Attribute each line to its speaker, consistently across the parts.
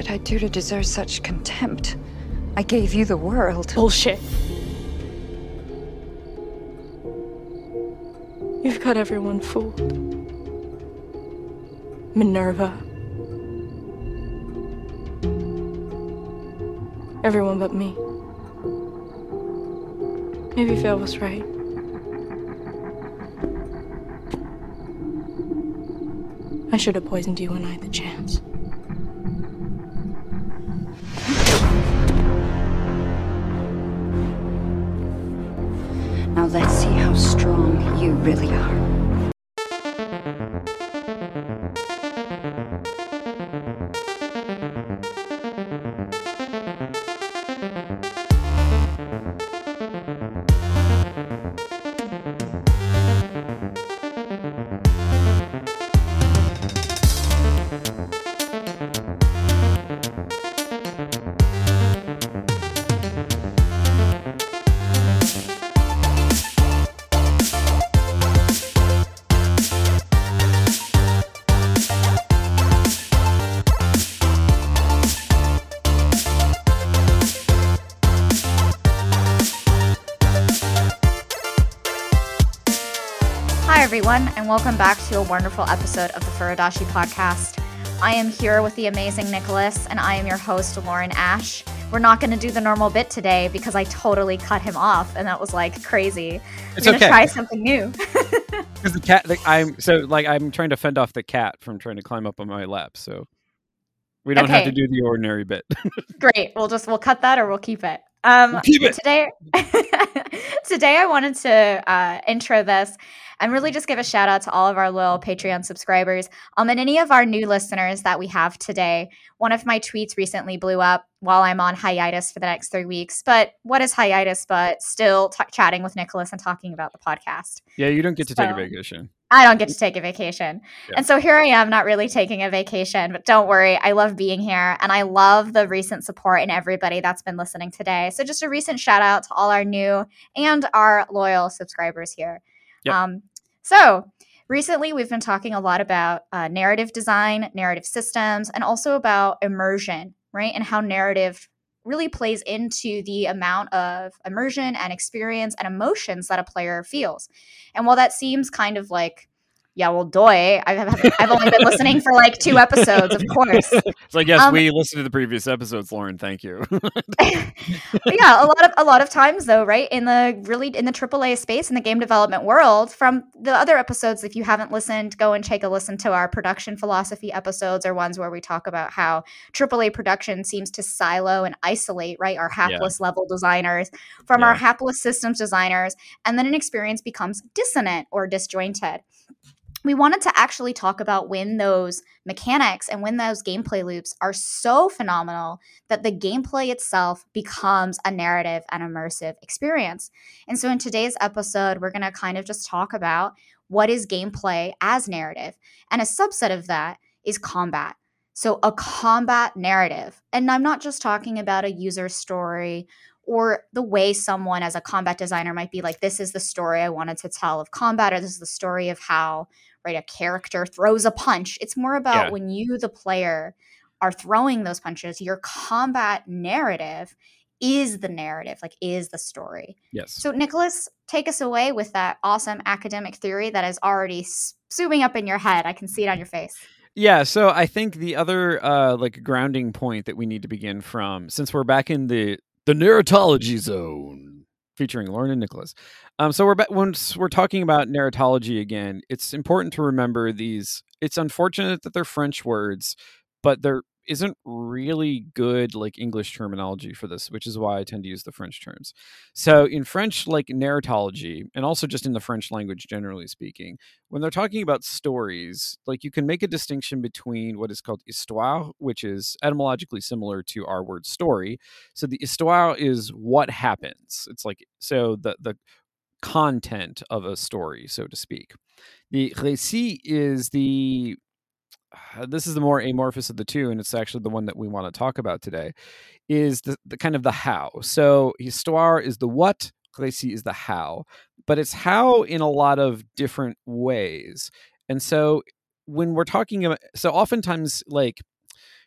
Speaker 1: did I do to deserve such contempt? I gave you the world.
Speaker 2: Bullshit. You've got everyone fooled. Minerva. Everyone but me. Maybe Phil was right. I should have poisoned you when I had the chance.
Speaker 1: Really are.
Speaker 3: Everyone, and welcome back to a wonderful episode of the Furudashi podcast. I am here with the amazing Nicholas, and I am your host, Lauren Ash. We're not going to do the normal bit today because I totally cut him off, and that was like crazy.
Speaker 4: It's
Speaker 3: We're
Speaker 4: okay.
Speaker 3: try something new.
Speaker 4: Because the cat, like, I'm so like I'm trying to fend off the cat from trying to climb up on my lap. So we don't have to do the ordinary bit.
Speaker 3: Great. We'll just we'll cut that or we'll keep it. Um,
Speaker 4: We'll keep it.
Speaker 3: today. today, I wanted to uh, intro this and really just give a shout out to all of our loyal Patreon subscribers. Um, and any of our new listeners that we have today. One of my tweets recently blew up while I'm on hiatus for the next three weeks. But what is hiatus? But still t- chatting with Nicholas and talking about the podcast.
Speaker 4: yeah, you don't get to take a vacation.
Speaker 3: I don't get to take a vacation.
Speaker 4: Yeah.
Speaker 3: And so here I am, not really taking a vacation, but don't worry. I love being here and I love the recent support and everybody that's been listening today. So just a recent shout out to all our new and our loyal subscribers here.
Speaker 4: Yep.
Speaker 3: Um, so recently we've been talking a lot about uh, narrative design, narrative systems, and also about immersion, right? And how narrative really plays into the amount of immersion and experience and emotions that a player feels. And while that seems kind of like, yeah, well, doy, I've, I've only been listening for like two episodes, of course.
Speaker 4: It's like yes,
Speaker 3: Um,
Speaker 4: we listened to the previous episodes, Lauren. Thank you.
Speaker 3: yeah, a lot of a lot of times though, right? In the really in the AAA space in the game development world, from the other episodes, if you haven't listened, go and take a listen to our production philosophy episodes or ones where we talk about how AAA production seems to silo and isolate, right? Our hapless level designers from our hapless systems designers, and then an experience becomes dissonant or disjointed. We wanted to actually talk about when those mechanics and when those gameplay loops are so phenomenal that the gameplay itself becomes a narrative and immersive experience. And so in today's episode, we're going to kind of just talk about what is gameplay as narrative. And a subset of that is combat. So a combat narrative. And I'm not just talking about a user story or the way someone as a combat designer might be like this is the story I wanted to tell of combat or this is the story of how right a character throws a punch. It's more about
Speaker 4: Yeah.
Speaker 3: when you the player are throwing those punches, your combat narrative is the narrative, like is the story.
Speaker 4: yes.
Speaker 3: So, Nicholas, take us away with that awesome academic theory that is already zooming up in your head. I can see it on your face.
Speaker 4: Yeah, so I think the other uh like grounding point that we need to begin from, since we're back in the the narratology zone, featuring Lauren and Nicholas. Um, so we're once we're talking about narratology again. It's important to remember these. It's unfortunate that they're French words, but there isn't really good like English terminology for this, which is why I tend to use the French terms. So in French, like narratology, and also just in the French language generally speaking, when they're talking about stories, like you can make a distinction between what is called histoire, which is etymologically similar to our word story. So the histoire is what happens. It's like so the the content of a story, so to speak. The récit is the uh, this is the more amorphous of the two, and it's actually the one that we want to talk about today. Is the, the kind of the how. So histoire is the what, récit is the how, but it's how in a lot of different ways. And so when we're talking about, so oftentimes like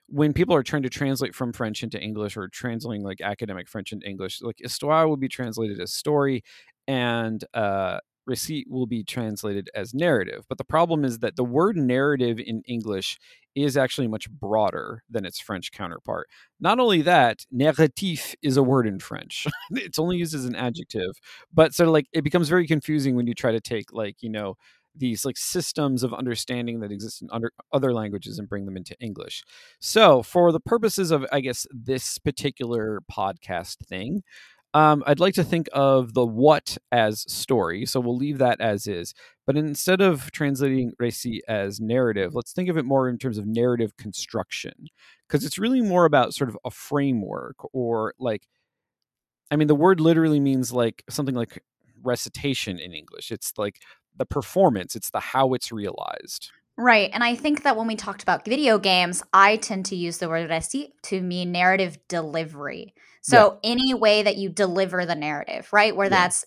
Speaker 4: when people are trying to translate from French into English or translating like academic French into English, like histoire will be translated as story, and uh, récit will be translated as narrative. But the problem is that the word narrative in English is actually much broader than its French counterpart. Not only that, narratif is a word in French. it's only used as an adjective, but sort of like it becomes very confusing when you try to take like, you know, these like systems of understanding that exist in under, other languages and bring them into English. So, for the purposes of I guess this particular podcast thing, um, I'd like to think of the what as story. So we'll leave that as is. But instead of translating récit as narrative, let's think of it more in terms of narrative construction, because it's really more about sort of a framework or like, I mean, the word literally means like something like recitation in English. It's like the performance, it's the how it's realized.
Speaker 3: Right. And I think that when we talked about video games, I tend to use the word récit to mean narrative delivery. So yeah. any way that you deliver the narrative, right? Where yeah. that's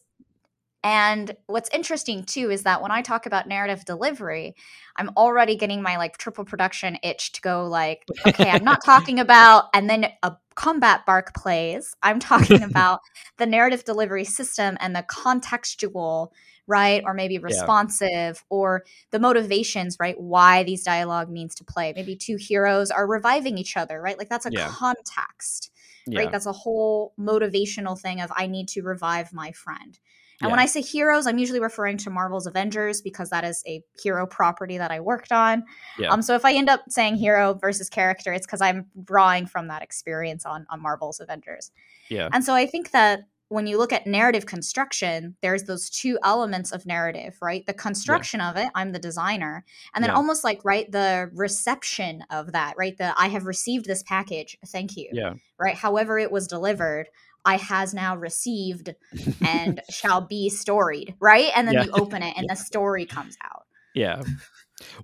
Speaker 3: and what's interesting too is that when I talk about narrative delivery, I'm already getting my like triple production itch to go like, okay, I'm not talking about and then a combat bark plays. I'm talking about the narrative delivery system and the contextual right? Or maybe responsive yeah. or the motivations, right? Why these dialogue means to play. Maybe two heroes are reviving each other, right? Like that's a yeah. context, yeah. right? That's a whole motivational thing of I need to revive my friend. And when I say heroes, I'm usually referring to Marvel's Avengers because that is a hero property that I worked on. Yeah. Um, so if I end up saying hero versus character, it's because I'm drawing from that experience on on Marvel's Avengers.
Speaker 4: Yeah.
Speaker 3: And so I think that when you look at narrative construction, there's those two elements of narrative, right? The construction yeah. of it, I'm the designer, and then yeah. almost like right the reception of that, right? The I have received this package, thank you.
Speaker 4: Yeah.
Speaker 3: Right. However, it was delivered, I has now received and shall be storied, right? And then yeah. you open it and the story comes out.
Speaker 4: Yeah.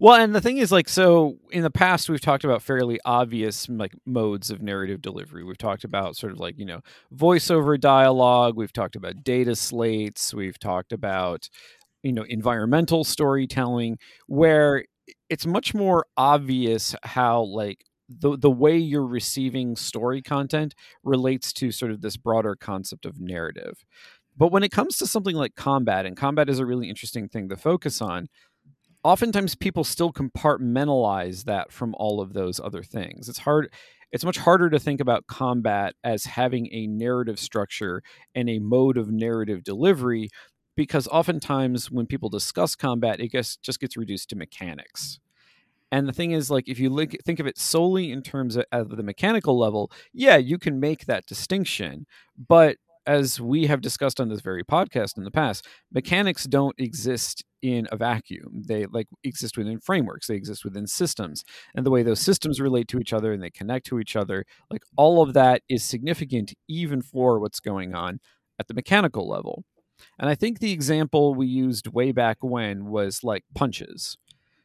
Speaker 4: Well, and the thing is, like, so in the past, we've talked about fairly obvious like modes of narrative delivery. We've talked about sort of like you know voiceover dialogue. We've talked about data slates. We've talked about you know environmental storytelling, where it's much more obvious how like the the way you're receiving story content relates to sort of this broader concept of narrative. But when it comes to something like combat, and combat is a really interesting thing to focus on oftentimes people still compartmentalize that from all of those other things. It's hard it's much harder to think about combat as having a narrative structure and a mode of narrative delivery because oftentimes when people discuss combat it gets, just gets reduced to mechanics. And the thing is, like, if you look, think of it solely in terms of, of the mechanical level, yeah, you can make that distinction. But as we have discussed on this very podcast in the past, mechanics don't exist in a vacuum. They like exist within frameworks, they exist within systems. And the way those systems relate to each other and they connect to each other, like all of that is significant even for what's going on at the mechanical level. And I think the example we used way back when was like punches.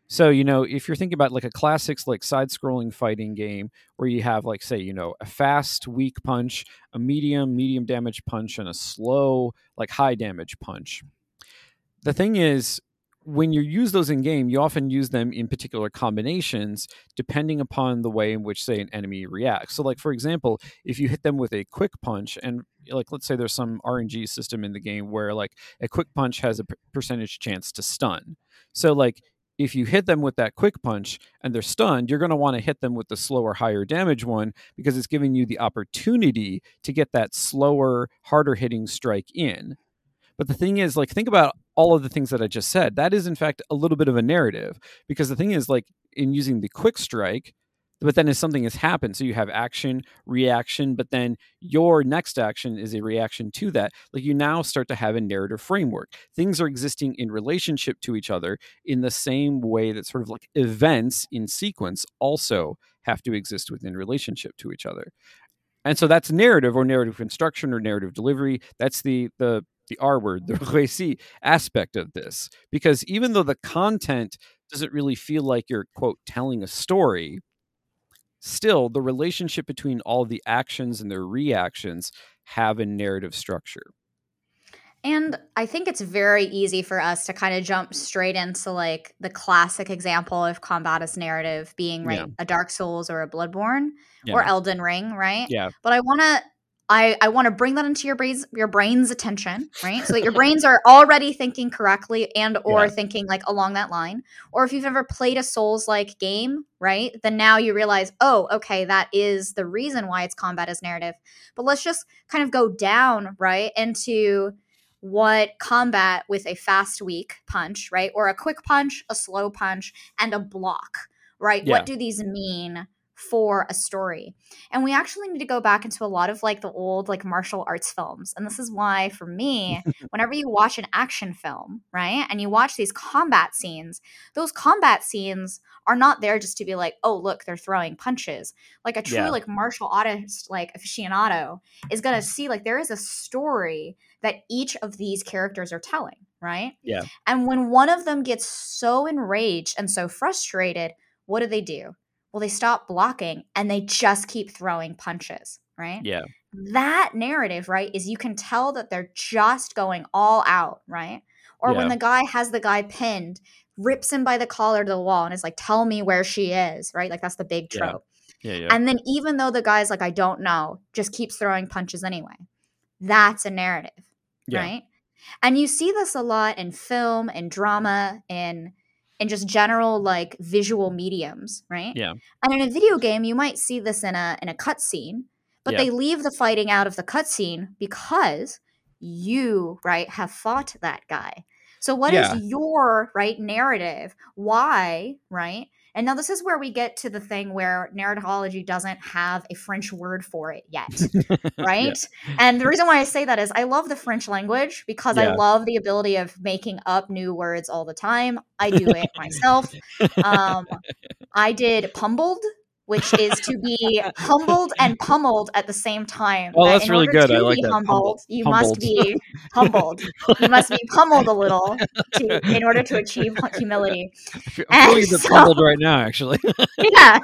Speaker 4: So, you know, if you're thinking about like a classics like side scrolling fighting game where you have like say, you know, a fast weak punch, a medium medium damage punch and a slow like high damage punch. The thing is when you use those in game, you often use them in particular combinations depending upon the way in which, say, an enemy reacts. So, like for example, if you hit them with a quick punch, and like let's say there's some RNG system in the game where like a quick punch has a percentage chance to stun. So, like if you hit them with that quick punch and they're stunned, you're going to want to hit them with the slower, higher damage one because it's giving you the opportunity to get that slower, harder hitting strike in. But the thing is, like, think about all of the things that I just said. That is, in fact, a little bit of a narrative because the thing is, like, in using the quick strike, but then if something has happened so you have action reaction but then your next action is a reaction to that like you now start to have a narrative framework. Things are existing in relationship to each other in the same way that sort of like events in sequence also have to exist within relationship to each other. And so that's narrative or narrative construction or narrative delivery. That's the the the R word, the récit aspect of this. Because even though the content doesn't really feel like you're, quote, telling a story, still the relationship between all the actions and their reactions have a narrative structure
Speaker 3: And I think it's very easy for us to kind of jump straight into like the classic example of combat as narrative being right
Speaker 4: Yeah.
Speaker 3: a Dark Souls or a Bloodborne
Speaker 4: Yeah.
Speaker 3: or Elden Ring, right?
Speaker 4: Yeah.
Speaker 3: But I want to I I want to bring that into your brains your brain's attention, right? So that your brains are already thinking correctly and or
Speaker 4: Yeah.
Speaker 3: thinking like along that line. Or if you've ever played a Souls like game, right? Then now you realize, "Oh, okay, that is the reason why it's combat as narrative." But let's just kind of go down, right, into what combat with a fast weak punch, right? Or a quick punch, a slow punch, and a block, right?
Speaker 4: Yeah.
Speaker 3: What do these mean for a story? And we actually need to go back into a lot of like the old like martial arts films. And this is why for me, whenever you watch an action film, right? And you watch these combat scenes, those combat scenes are not there just to be like, oh, look, they're throwing punches. Like a true
Speaker 4: Yeah.
Speaker 3: like martial artist, like aficionado, is gonna see like there is a story that each of these characters are telling, right?
Speaker 4: Yeah.
Speaker 3: And when one of them gets so enraged and so frustrated, what do they do? Well, they stop blocking and they just keep throwing punches, right?
Speaker 4: Yeah.
Speaker 3: That narrative, right, is you can tell that they're just going all out, right? Or when the guy has the guy pinned, rips him by the collar to the wall and is like, tell me where she is, right? Like that's the big trope.
Speaker 4: Yeah. Yeah.
Speaker 3: And then even though the guy's like, I don't know, just keeps throwing punches anyway. That's a narrative,
Speaker 4: Yeah.
Speaker 3: right? And you see this a lot in film and drama and just general like visual mediums, right?
Speaker 4: Yeah.
Speaker 3: And in a video game, you might see this in a in a cutscene, but
Speaker 4: Yeah.
Speaker 3: they leave the fighting out of the cutscene because you, right, have fought that guy. So what is
Speaker 4: Yeah.
Speaker 3: your right narrative? Why, right? And now this is where we get to the thing where narratology doesn't have a French word for it yet, right? And the reason why I say that is I love the French language because I love the ability of making up new words all the time. I do it myself. Um, I did pummeled, which is to be humbled and pummeled at the same time.
Speaker 4: Oh, that's really good. I like that.
Speaker 3: Humbled,
Speaker 4: Humbled.
Speaker 3: you must be humbled. you must be pummeled a little to, in order to achieve humility.
Speaker 4: I feel-
Speaker 3: And
Speaker 4: I'm feeling
Speaker 3: so-
Speaker 4: humbled right now, actually.
Speaker 3: yeah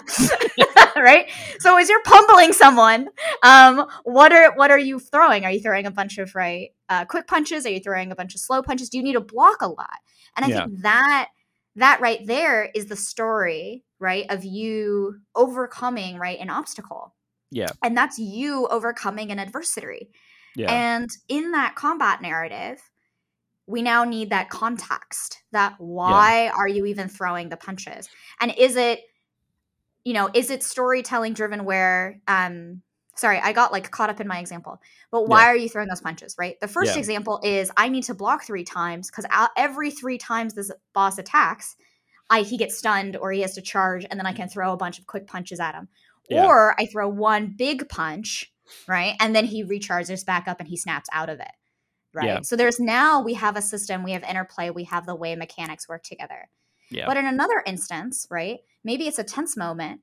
Speaker 3: right so as you're pummeling someone um what are what are you throwing are you throwing a bunch of right uh, quick punches are you throwing a bunch of slow punches do you need to block a lot and i
Speaker 4: Yeah.
Speaker 3: think that that right there is the story right of you overcoming right an obstacle
Speaker 4: Yeah.
Speaker 3: and that's you overcoming an adversary
Speaker 4: Yeah.
Speaker 3: and in that combat narrative, we now need that context that why are you even throwing the punches? And is it, you know, is it storytelling driven where, um, sorry, I got like caught up in my example, but why
Speaker 4: Yeah.
Speaker 3: are you throwing those punches, right? The first
Speaker 4: Yeah.
Speaker 3: example is I need to block three times because every three times this boss attacks, I, he gets stunned or he has to charge and then I can throw a bunch of quick punches at him.
Speaker 4: Yeah.
Speaker 3: Or I throw one big punch right? And then he recharges back up and he snaps out of it, right?
Speaker 4: Yeah.
Speaker 3: So there's now we have a system, we have interplay, we have the way mechanics work together.
Speaker 4: Yeah.
Speaker 3: But in another instance, right? Maybe it's a tense moment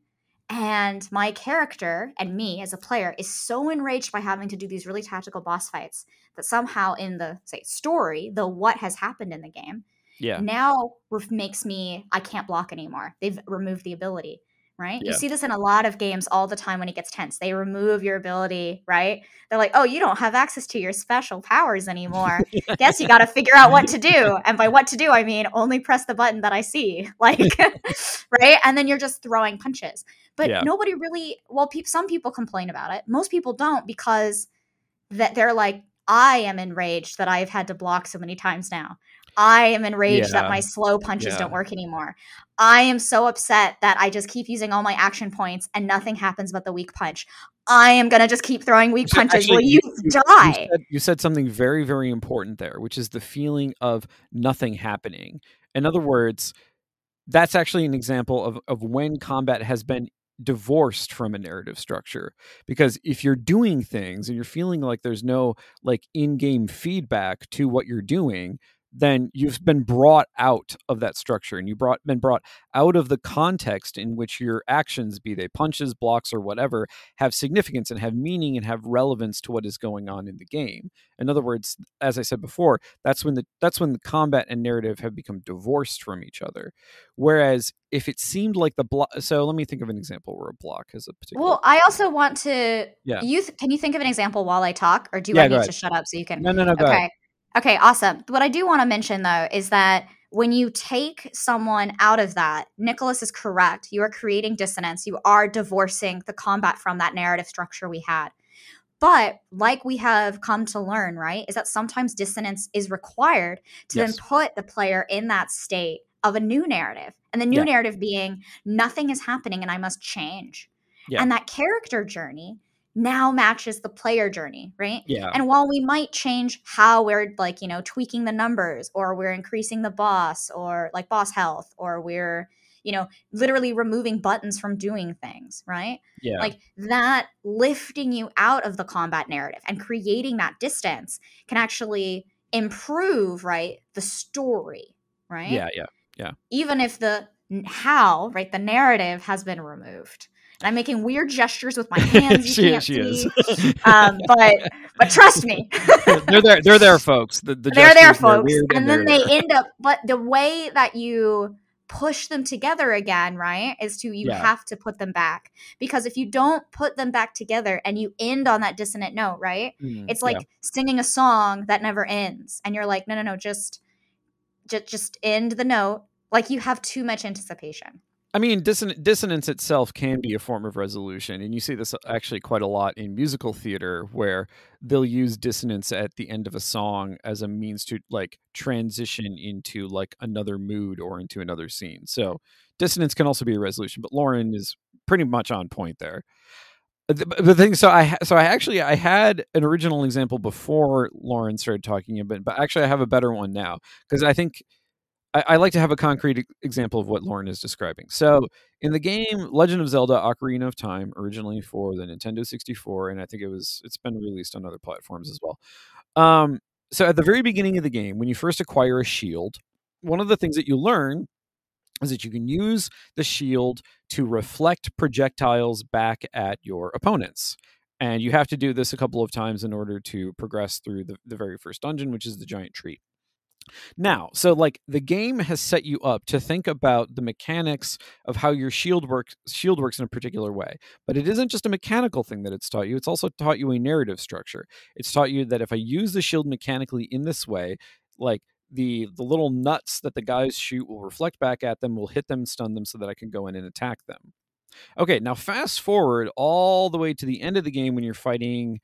Speaker 3: and my character and me as a player is so enraged by having to do these really tactical boss fights that somehow in the say story, the what has happened in the game,
Speaker 4: yeah.
Speaker 3: now makes me I can't block anymore. They've removed the ability, right? You see this in a lot of games all the time when it gets tense. They remove your ability, right? They're like, "Oh, you don't have access to your special powers anymore. Guess you got to figure out what to do." And by what to do, I mean only press the button that I see, like, right? And then you're just throwing punches. But
Speaker 4: Yeah.
Speaker 3: nobody really. Well, peop some people complain about it. Most people don't because that they're like, "I am enraged that I've had to block so many times now." I am enraged that my slow punches
Speaker 4: Yeah.
Speaker 3: don't work anymore. I am so upset that I just keep using all my action points and nothing happens but the weak punch. I am gonna just keep throwing weak punches. Will you,
Speaker 4: You
Speaker 3: die?
Speaker 4: said, you said something very, very important there, which is the feeling of nothing happening. In other words, that's actually an example of, of when combat has been divorced from a narrative structure. Because if you're doing things and you're feeling like there's no like in-game feedback to what you're doing, then you've been brought out of that structure and you brought been brought out of the context in which your actions, be they punches, blocks, or whatever, have significance and have meaning and have relevance to what is going on in the game. In other words, as I said before, that's when the that's when the combat and narrative have become divorced from each other. Whereas if it seemed like the block, so let me think of an example where a block has a particular.
Speaker 3: Well, I also want to.
Speaker 4: Yeah.
Speaker 3: You th- can you think of an example while I talk, or do
Speaker 4: Yeah,
Speaker 3: I
Speaker 4: go
Speaker 3: need
Speaker 4: ahead.
Speaker 3: to shut up so you can?
Speaker 4: no, no, no,
Speaker 3: okay.
Speaker 4: ahead.
Speaker 3: Okay, awesome. What I do want to mention though is that when you take someone out of that, Nicholas is correct. You are creating dissonance. You are divorcing the combat from that narrative structure we had. But like we have come to learn, right, is that sometimes dissonance is required to
Speaker 4: Yes.
Speaker 3: then put the player in that state of a new narrative. And the new
Speaker 4: Yeah.
Speaker 3: narrative being nothing is happening and I must change.
Speaker 4: Yeah.
Speaker 3: And that character journey now matches the player journey, right?
Speaker 4: Yeah.
Speaker 3: And while we might change how we're like, you know, tweaking the numbers or we're increasing the boss or like boss health or we're, you know, literally removing buttons from doing things, right?
Speaker 4: yeah.
Speaker 3: Like that lifting you out of the combat narrative and creating that distance can actually improve, right? The story, right?
Speaker 4: yeah. Yeah. Yeah.
Speaker 3: Even if the how, right, the narrative has been removed. And I'm making weird gestures with my hands. You
Speaker 4: she
Speaker 3: can't
Speaker 4: she
Speaker 3: see.
Speaker 4: is.
Speaker 3: Um, but but trust me,
Speaker 4: they're there. They're there, folks. The, the
Speaker 3: they're there, folks.
Speaker 4: weird
Speaker 3: And then
Speaker 4: they're there.
Speaker 3: end up, but the way that you push them together again, right, is to you
Speaker 4: Yeah.
Speaker 3: have to put them back. Because if you don't put them back together and you end on that dissonant note, right,
Speaker 4: Mm,
Speaker 3: it's
Speaker 4: yeah.
Speaker 3: like singing a song that never ends. And you're like, no, no, no, just, just, just end the note. Like you have too much anticipation.
Speaker 4: I mean, disson- dissonance itself can be a form of resolution, and you see this uh, actually quite a lot in musical theater, where they'll use dissonance at the end of a song as a means to like transition into like another mood or into another scene. So dissonance can also be a resolution, but Lauren is pretty much on point there. Uh, The, the thing, so I so I actually I had an original example before Lauren started talking about, but actually I have a better one now because I think I, I like to have a concrete example of what Lauren is describing. So, in the game Legend of Zelda: Ocarina of Time, originally for the Nintendo 64, and I think it was it's been released on other platforms as well. Um, so, at the very beginning of the game, when you first acquire a shield, one of the things that you learn is that you can use the shield to reflect projectiles back at your opponents. And you have to do this a couple of times in order to progress through the, the very first dungeon, which is the giant tree. Now, so like the game has set you up to think about the mechanics of how your shield works shield works in a particular way. But it isn't just a mechanical thing that it's taught you, it's also taught you a narrative structure. It's taught you that if I use the shield mechanically in this way, like the the little nuts that the guys shoot will reflect back at them, will hit them, stun them so that I can go in and attack them. Okay, now fast forward all the way to the end of the game when you're fighting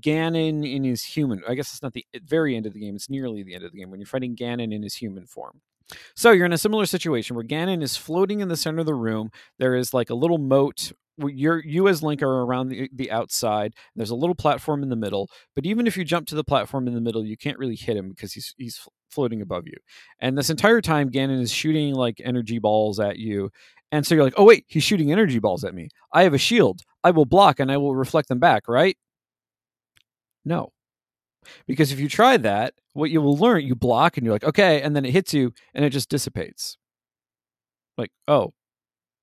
Speaker 4: Ganon in his human. I guess it's not the very end of the game. It's nearly the end of the game when you're fighting Ganon in his human form. So you're in a similar situation where Ganon is floating in the center of the room. There is like a little moat. You're, you as Link are around the, the outside. There's a little platform in the middle. But even if you jump to the platform in the middle, you can't really hit him because he's he's floating above you. And this entire time, Ganon is shooting like energy balls at you. And so you're like, oh wait, he's shooting energy balls at me. I have a shield. I will block and I will reflect them back, right? No. Because if you try that, what you will learn, you block and you're like, okay, and then it hits you and it just dissipates. Like, oh,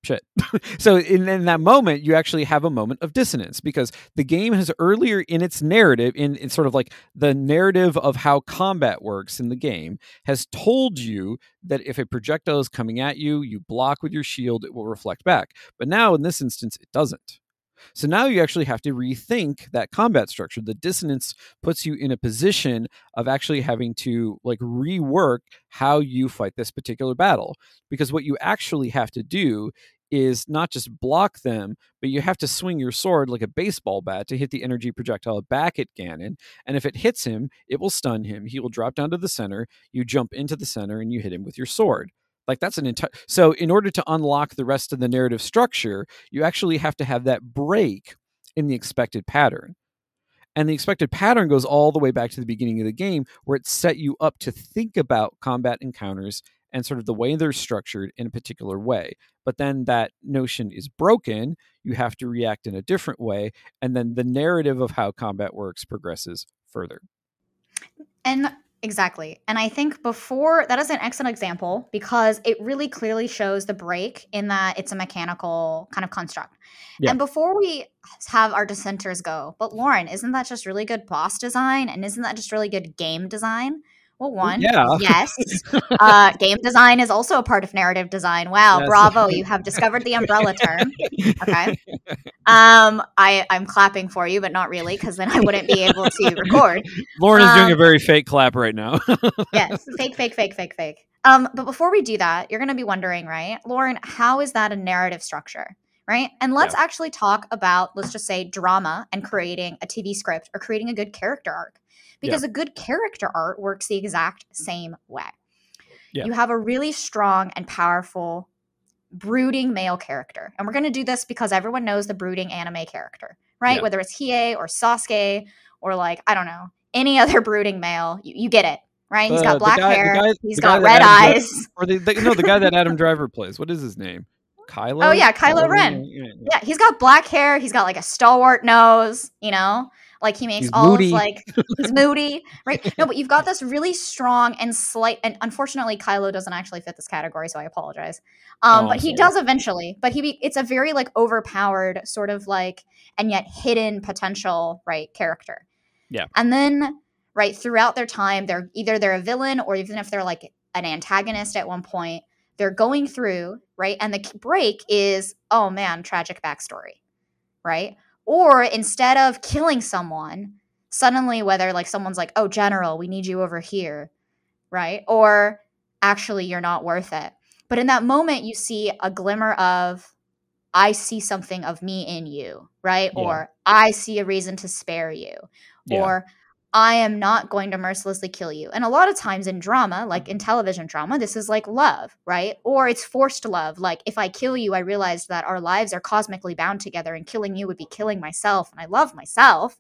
Speaker 4: shit. so in, in that moment, you actually have a moment of dissonance because the game has earlier in its narrative, in, in sort of like the narrative of how combat works in the game, has told you that if a projectile is coming at you, you block with your shield, it will reflect back. But now in this instance, it doesn't. So now you actually have to rethink that combat structure. The dissonance puts you in a position of actually having to like rework how you fight this particular battle because what you actually have to do is not just block them, but you have to swing your sword like a baseball bat to hit the energy projectile back at Ganon. And if it hits him, it will stun him. He will drop down to the center. You jump into the center and you hit him with your sword. Like that's an entire. So in order to unlock the rest of the narrative structure, you actually have to have that break in the expected pattern. And the expected pattern goes all the way back to the beginning of the game, where it set you up to think about combat encounters and sort of the way they're structured in a particular way. But then that notion is broken. You have to react in a different way. And then the narrative of how combat works progresses further.
Speaker 3: And exactly. And I think before that is an excellent example because it really clearly shows the break in that it's a mechanical kind of construct.
Speaker 4: Yeah.
Speaker 3: And before we have our dissenters go, but Lauren, isn't that just really good boss design? And isn't that just really good game design? Well, one,
Speaker 4: yeah.
Speaker 3: yes. Uh, game design is also a part of narrative design. Wow,
Speaker 4: Yes.
Speaker 3: bravo! You have discovered the umbrella term. Okay. Um, I I'm clapping for you, but not really, because then I wouldn't be able to record.
Speaker 4: Lauren is doing
Speaker 3: Um,
Speaker 4: a very fake clap right now.
Speaker 3: Yes, fake, fake, fake, fake, fake. Um, but before we do that, you're going to be wondering, right, Lauren, how is that a narrative structure, right? And let's actually talk about, let's just say, drama and creating a TV script or creating a good character arc, because a good character art works the exact same way.
Speaker 4: Yeah.
Speaker 3: You have a really strong and powerful brooding male character. And we're going to do this because everyone knows the brooding anime character, right?
Speaker 4: Yeah.
Speaker 3: Whether it's Hiei or Sasuke or like, I don't know, any other brooding male, you, you get it, right? He's got
Speaker 4: the
Speaker 3: black
Speaker 4: guy-
Speaker 3: hair,
Speaker 4: guy-
Speaker 3: he's got red
Speaker 4: Adam
Speaker 3: eyes.
Speaker 4: or the, the no, the guy that Adam Driver plays. What is his name? Kylo.
Speaker 3: Oh, yeah, Kylo Ren.
Speaker 4: Yeah, yeah.
Speaker 3: Yeah, he's got black hair, he's got like a stalwart nose, you know? Like he makes
Speaker 4: He's
Speaker 3: all
Speaker 4: moody.
Speaker 3: of like he's moody, right? No, but you've got this really strong and slight and unfortunately Kylo doesn't actually fit this category, so I apologize. Um,
Speaker 4: Oh,
Speaker 3: but he does eventually. But he be, it's a very like overpowered sort of like and yet hidden potential, right, character.
Speaker 4: Yeah.
Speaker 3: And then right throughout their time, they're either they're a villain or even if they're like an antagonist at one point, they're going through, right? And the break is, oh man, tragic backstory, right? Or instead of killing someone, suddenly whether like someone's like, oh, general, we need you over here, right? Or actually, you're not worth it. But in that moment, you see a glimmer of, I see something of me in you, right?
Speaker 4: Yeah.
Speaker 3: Or I see a reason to spare you
Speaker 4: Yeah.
Speaker 3: or I am not going to mercilessly kill you. And a lot of times in drama, like in television drama, this is like love, right? Or it's forced love. Like if I kill you, I realize that our lives are cosmically bound together and killing you would be killing myself. And I love myself,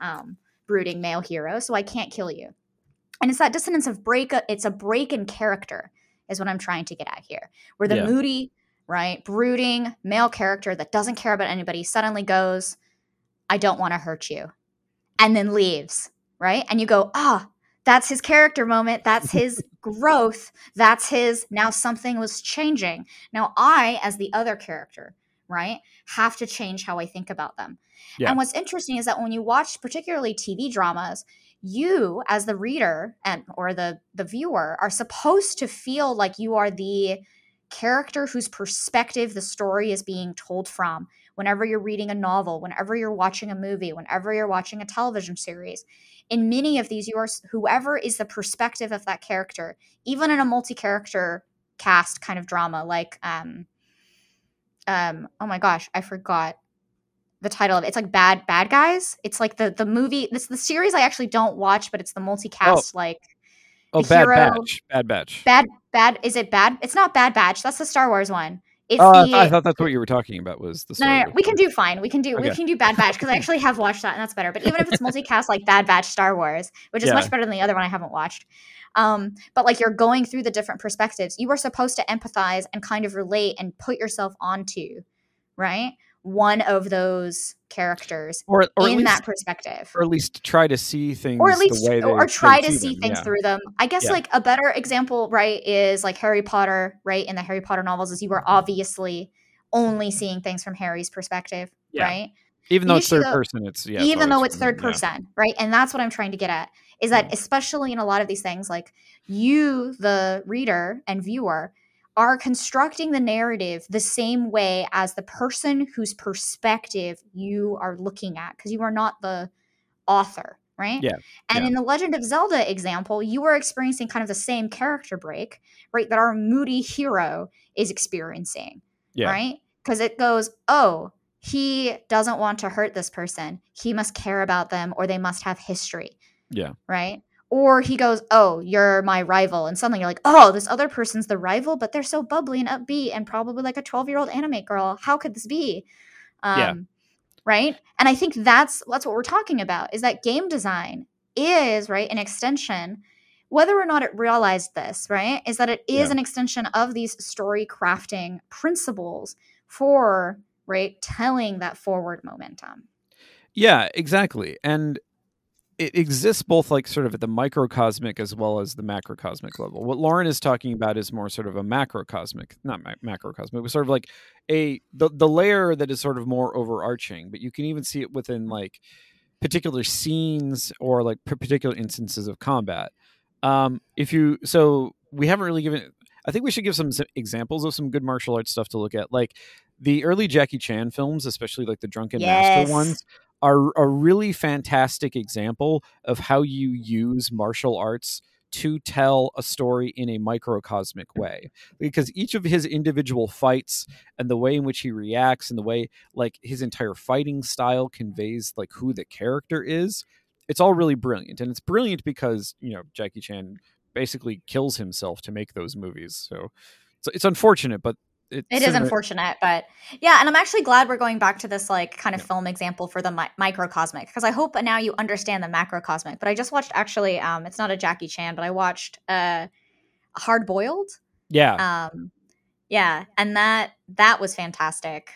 Speaker 3: um, brooding male hero, so I can't kill you. And it's that dissonance of break, it's a break in character, is what I'm trying to get at here. Where the
Speaker 4: Yeah.
Speaker 3: moody, right, brooding male character that doesn't care about anybody suddenly goes, I don't want to hurt you. And then leaves, right? And you go, ah, that's his character moment. That's his growth. That's his, now something was changing. Now I, as the other character, right, have to change how I think about them.
Speaker 4: Yeah.
Speaker 3: And what's interesting is that when you watch particularly TV dramas, you as the reader and or the the viewer are supposed to feel like you are the character whose perspective the story is being told from whenever you're reading a novel whenever you're watching a movie whenever you're watching a television series in many of these you are whoever is the perspective of that character even in a multi-character cast kind of drama like um um oh my gosh i forgot the title of it. It's like Bad Bad Guys. It's like the the movie. It's the series I actually don't watch, but it's the multicast like
Speaker 4: oh, Bad
Speaker 3: hero-
Speaker 4: Batch. Bad Batch.
Speaker 3: Bad Bad. Is it Bad? It's not Bad Batch. That's the Star Wars one. It's
Speaker 4: Oh, I
Speaker 3: the
Speaker 4: thought- I thought that's what you were talking about. Was the
Speaker 3: no, no, no, we can do fine. We can do we can do Bad Batch because I actually have watched that and that's better. But even if it's multicast like Bad Batch Star Wars, which is
Speaker 4: Yeah.
Speaker 3: much better than the other one I haven't watched. Um, but like you're going through the different perspectives, you are supposed to empathize and kind of relate and put yourself onto, right? One of those characters
Speaker 4: or or
Speaker 3: in
Speaker 4: least
Speaker 3: that perspective.
Speaker 4: or at least try to see things
Speaker 3: or at least
Speaker 4: the way
Speaker 3: or
Speaker 4: they-
Speaker 3: try to see
Speaker 4: them,
Speaker 3: things
Speaker 4: yeah.
Speaker 3: through them i guess
Speaker 4: Yeah.
Speaker 3: like a better example right is like harry potter right in the harry potter novels is you were obviously only seeing things from harry's perspective
Speaker 4: Yeah.
Speaker 3: right
Speaker 4: even though it's third person it's yeah
Speaker 3: even though it's third person right and that's what i'm trying to get at is that especially in a lot of these things like you the reader and viewer are constructing the narrative the same way as the person whose perspective you are looking at because you are not the author right
Speaker 4: Yeah,
Speaker 3: and
Speaker 4: yeah.
Speaker 3: in the legend of zelda example you are experiencing kind of the same character break right that our moody hero is experiencing
Speaker 4: Yeah.
Speaker 3: right because it goes oh he doesn't want to hurt this person he must care about them or they must have history
Speaker 4: Yeah.
Speaker 3: right or he goes oh you're my rival and suddenly you're like oh this other person's the rival but they're so bubbly and upbeat and probably like a 12 year old anime girl how could this be um,
Speaker 4: Yeah.
Speaker 3: right and i think that's that's what we're talking about is that game design is right an extension whether or not it realized this right is that it is
Speaker 4: Yeah.
Speaker 3: an extension of these story crafting principles for right telling that forward momentum
Speaker 4: Yeah, exactly. And it exists both like sort of at the microcosmic as well as the macrocosmic level. What Lauren is talking about is more sort of a macrocosmic, not ma- macrocosmic, but sort of like a the the layer that is sort of more overarching, but you can even see it within like particular scenes or like particular instances of combat. Um, if you so we haven't really given. I think we should give some s- examples of some good martial arts stuff to look at, like the early Jackie Chan films, especially like the Drunken
Speaker 3: Yes.
Speaker 4: Master ones, are a really fantastic example of how you use martial arts to tell a story in a microcosmic way. Because each of his individual fights and the way in which he reacts and the way like his entire fighting style conveys like who the character is it's all really brilliant. And it's brilliant because you know jackie chan basically kills himself to make those movies. So it's, unfortunate but it,
Speaker 3: It is unfortunate, but yeah, and I'm actually glad we're going back to this like kind of
Speaker 4: Yeah.
Speaker 3: film example for the mi- microcosmic because I hope now you understand the macrocosmic. But I just watched actually, um, it's not a Jackie Chan, but I watched uh, Hard Boiled.
Speaker 4: yeah
Speaker 3: Um, yeah, and that that was fantastic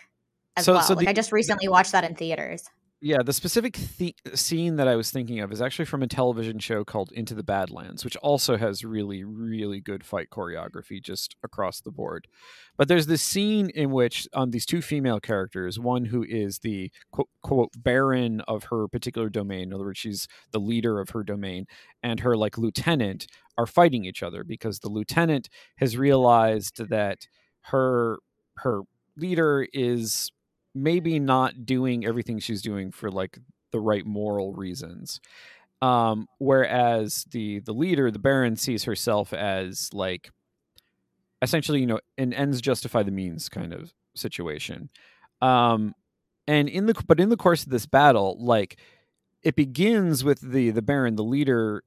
Speaker 3: as
Speaker 4: So-
Speaker 3: well.
Speaker 4: so
Speaker 3: like
Speaker 4: the-
Speaker 3: I just recently watched that in theaters.
Speaker 4: Yeah, the specific the- scene that I was thinking of is actually from a television show called Into the Badlands, which also has really, really good fight choreography just across the board. But there's this scene in which um, these two female characters, one who is the quote, quote baron of her particular domain, in other words, she's the leader of her domain, and her like lieutenant are fighting each other because the lieutenant has realized that her her leader is maybe not doing everything she's doing for like the right moral reasons um whereas the the leader the baron sees herself as like essentially you know an ends justify the means kind of situation um and in the but in the course of this battle like it begins with the the baron the leader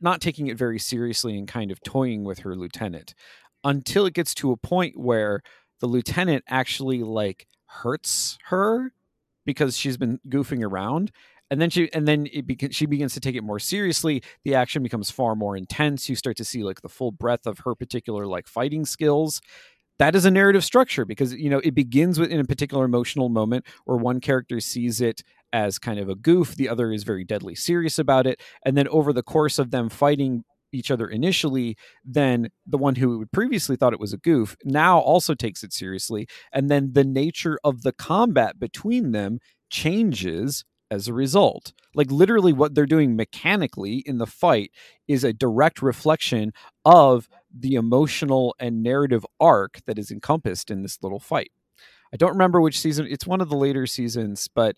Speaker 4: not taking it very seriously and kind of toying with her lieutenant until it gets to a point where the lieutenant actually like hurts her because she's been goofing around and then she and then beca- she begins to take it more seriously the action becomes far more intense you start to see like the full breadth of her particular like fighting skills. That is a narrative structure because you know it begins with in a particular emotional moment where one character sees it as kind of a goof the other is very deadly serious about it and then over the course of them fighting each other initially then the one who previously thought it was a goof now also takes it seriously and then the nature of the combat between them changes as a result. Like literally what they're doing mechanically in the fight is a direct reflection of the emotional and narrative arc that is encompassed in this little fight. I don't remember which season it's one of the later seasons but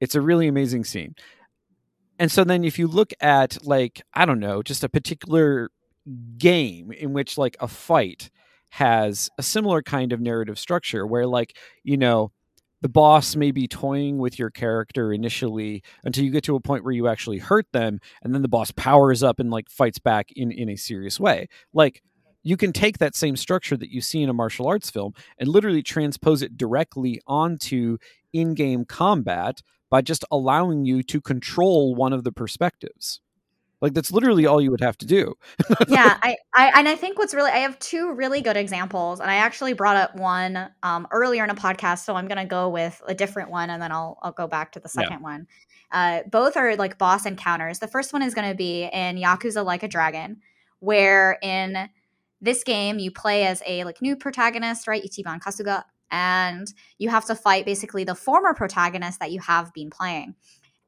Speaker 4: it's a really amazing scene and so then if you look at like i don't know just a particular game in which like a fight has a similar kind of narrative structure where like you know the boss may be toying with your character initially until you get to a point where you actually hurt them and then the boss powers up and like fights back in in a serious way. Like you can take that same structure that you see in a martial arts film and literally transpose it directly onto in-game combat by just allowing you to control one of the perspectives like that's literally all you would have to do
Speaker 3: yeah, I, I and I think what's really I have two really good examples, and I actually brought up one um, earlier in a podcast, so I'm gonna go with a different one, and then I'll I'll go back to the
Speaker 4: Yeah.
Speaker 3: second one. Uh, both are like boss encounters. The first one is gonna be in Yakuza Like a Dragon, where in this game you play as a like new protagonist, right, Ichiban Kasuga, and you have to fight basically the former protagonist that you have been playing.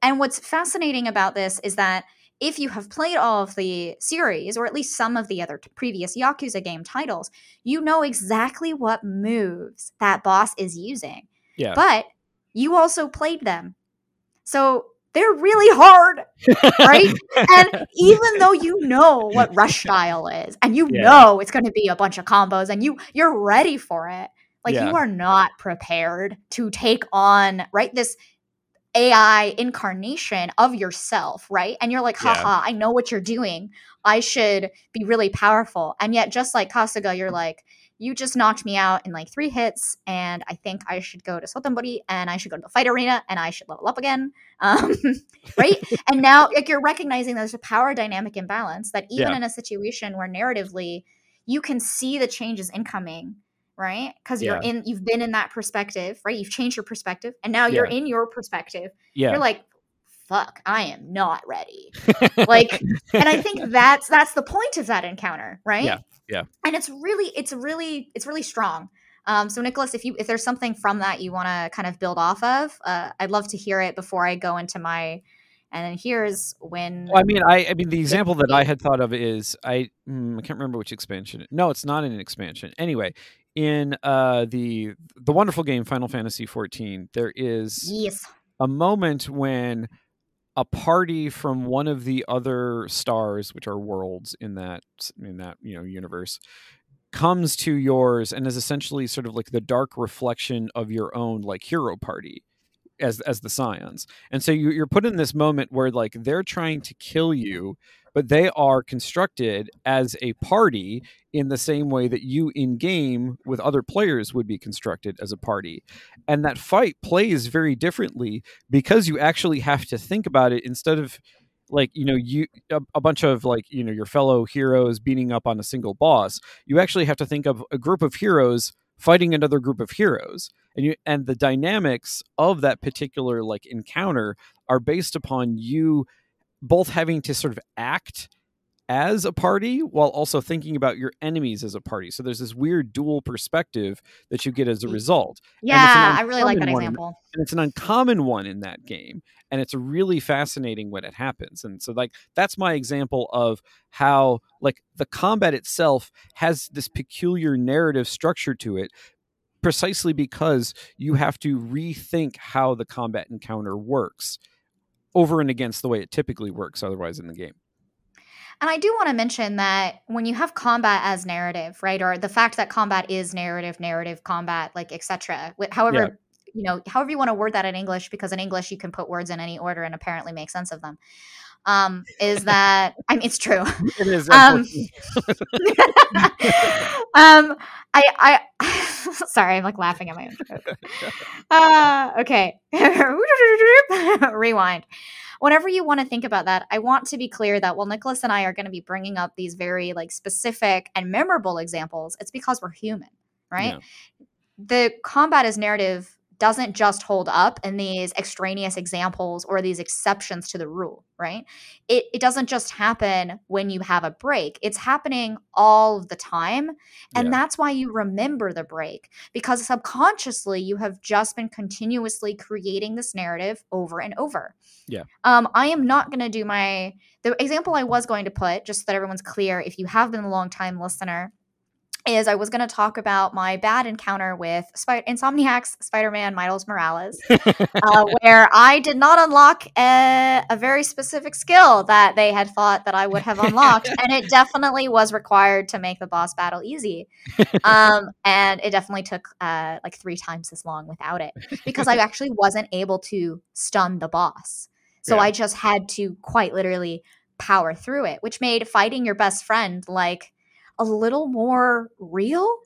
Speaker 3: And what's fascinating about this is that if you have played all of the series, or at least some of the other t- previous Yakuza game titles, you know exactly what moves that boss is using.
Speaker 4: yeah
Speaker 3: But you also played them. So they're really hard, right? and even though you know what rush style is, and you
Speaker 4: Yeah.
Speaker 3: know it's going to be a bunch of combos, and you you're ready for it, like
Speaker 4: Yeah.
Speaker 3: you are not prepared to take on right this AI incarnation of yourself, right? And you're like,
Speaker 4: Yeah.
Speaker 3: haha, I know what you're doing. I should be really powerful. And yet, just like Kasuga, you're like, you just knocked me out in like three hits, and I think I should go to Sotenbori and I should go to the fight arena and I should level up again. Um, right? and now, like, you're recognizing there's a power dynamic imbalance that even
Speaker 4: Yeah.
Speaker 3: in a situation where narratively you can see the changes incoming, right? Because you're in, you've been in that perspective, right? You've changed your perspective, and now you're
Speaker 4: Yeah.
Speaker 3: in your perspective.
Speaker 4: yeah
Speaker 3: You're like, fuck, I am not ready. like, and I think that's that's the point of that encounter, right?
Speaker 4: Yeah, yeah.
Speaker 3: And it's really, it's really, it's really strong. Um, so Nicholas, if you if there's something from that you want to kind of build off of, uh, I'd love to hear it before I go into my And then here's when
Speaker 4: Well, I mean, I, I mean, the example that I had thought of is I, mm, I can't remember which expansion. No, it's not in an expansion. Anyway, in uh, the the wonderful game Final Fantasy XIV, there is
Speaker 3: yes.
Speaker 4: a moment when a party from one of the other stars, which are worlds in that in that you know universe, comes to yours and is essentially sort of like the dark reflection of your own like hero party as as the scions and so you, you're put in this moment where like they're trying to kill you but they are constructed as a party in the same way that you in game with other players would be constructed as a party. And that fight plays very differently because you actually have to think about it instead of like you know you a, a, bunch of like you know your fellow heroes beating up on a single boss. You actually have to think of a group of heroes fighting another group of heroes. And you and the dynamics of that particular like encounter are based upon you both having to sort of act as a party while also thinking about your enemies as a party. So there's this weird dual perspective that you get as a result.
Speaker 3: Yeah, I really like that example.
Speaker 4: And it's an uncommon one in that game. And it's really fascinating when it happens. And so like that's my example of how like the combat itself has this peculiar narrative structure to it precisely because you have to rethink how the combat encounter works over and against the way it typically works otherwise in the game.
Speaker 3: And I do want to mention that when you have combat as narrative, right, or the fact that combat is narrative, narrative, combat, like etc. However, yeah. you know, however you want to word that in English, because in English you can put words in any order and apparently make sense of them. Um, is that I mean it's true.
Speaker 4: It is.
Speaker 3: Um, um I I sorry, I'm like laughing at my own joke. Uh, okay. Rewind whenever you want to think about that, I want to be clear that while Nicholas and I are going to be bringing up these very like specific and memorable examples, it's because we're human, right? Yeah. The combat is narrative doesn't just hold up in these extraneous examples or these exceptions to the rule, right? It, it doesn't just happen when you have a break, it's happening all the time. And yeah. that's why you remember the break because subconsciously you have just been continuously creating this narrative over and over.
Speaker 4: Yeah.
Speaker 3: Um, I am not going to do my, the example I was going to put, just so that everyone's clear, if you have been a long time listener, is I was going to talk about my bad encounter with Sp- Insomniac's Spider-Man Miles Morales, uh, where I did not unlock a, a, very specific skill that they had thought that I would have unlocked, and it definitely was required to make the boss battle easy. Um, and it definitely took uh, like three times as long without it because I actually wasn't able to stun the boss. So yeah. I just had to quite literally power through it, which made fighting your best friend like a little more real?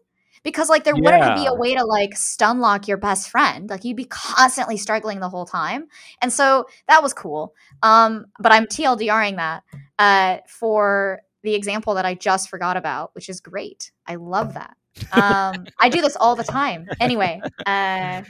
Speaker 3: Because like there yeah. wouldn't be a way to like stun lock your best friend. Like you'd be constantly struggling the whole time. And so that was cool. Um but i'm tldring that uh for the example that i just forgot about which is great. I love that. Um i do this all the time. Anyway uh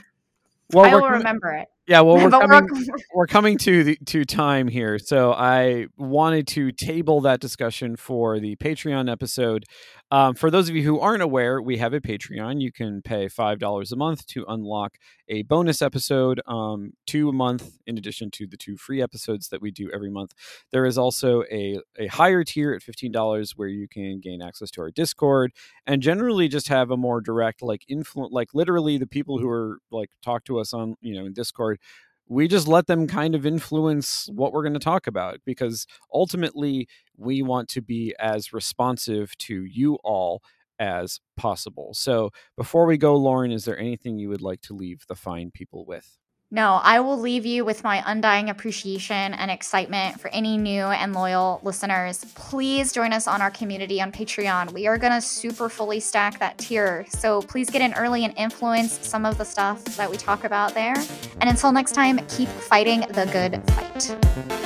Speaker 3: well, I will remember it.
Speaker 4: Yeah, well, we're coming, we're, coming to the to time here, so I wanted to table that discussion for the Patreon episode. Um, for those of you who aren't aware, we have a Patreon. You can pay five dollars a month to unlock a bonus episode, um, two a month, in addition to the two free episodes that we do every month. There is also a a higher tier at fifteen dollars where you can gain access to our Discord and generally just have a more direct, like influence, like literally the people who are like talk to us on you know in Discord we just let them kind of influence what we're going to talk about because ultimately we want to be as responsive to you all as possible. So before we go, Lauren, is there anything you would like to leave the fine people with?
Speaker 3: No, I will leave you with my undying appreciation and excitement for any new and loyal listeners. Please join us on our community on Patreon. We are going to super fully stack that tier. So please get in early and influence some of the stuff that we talk about there. And until next time, keep fighting the good fight.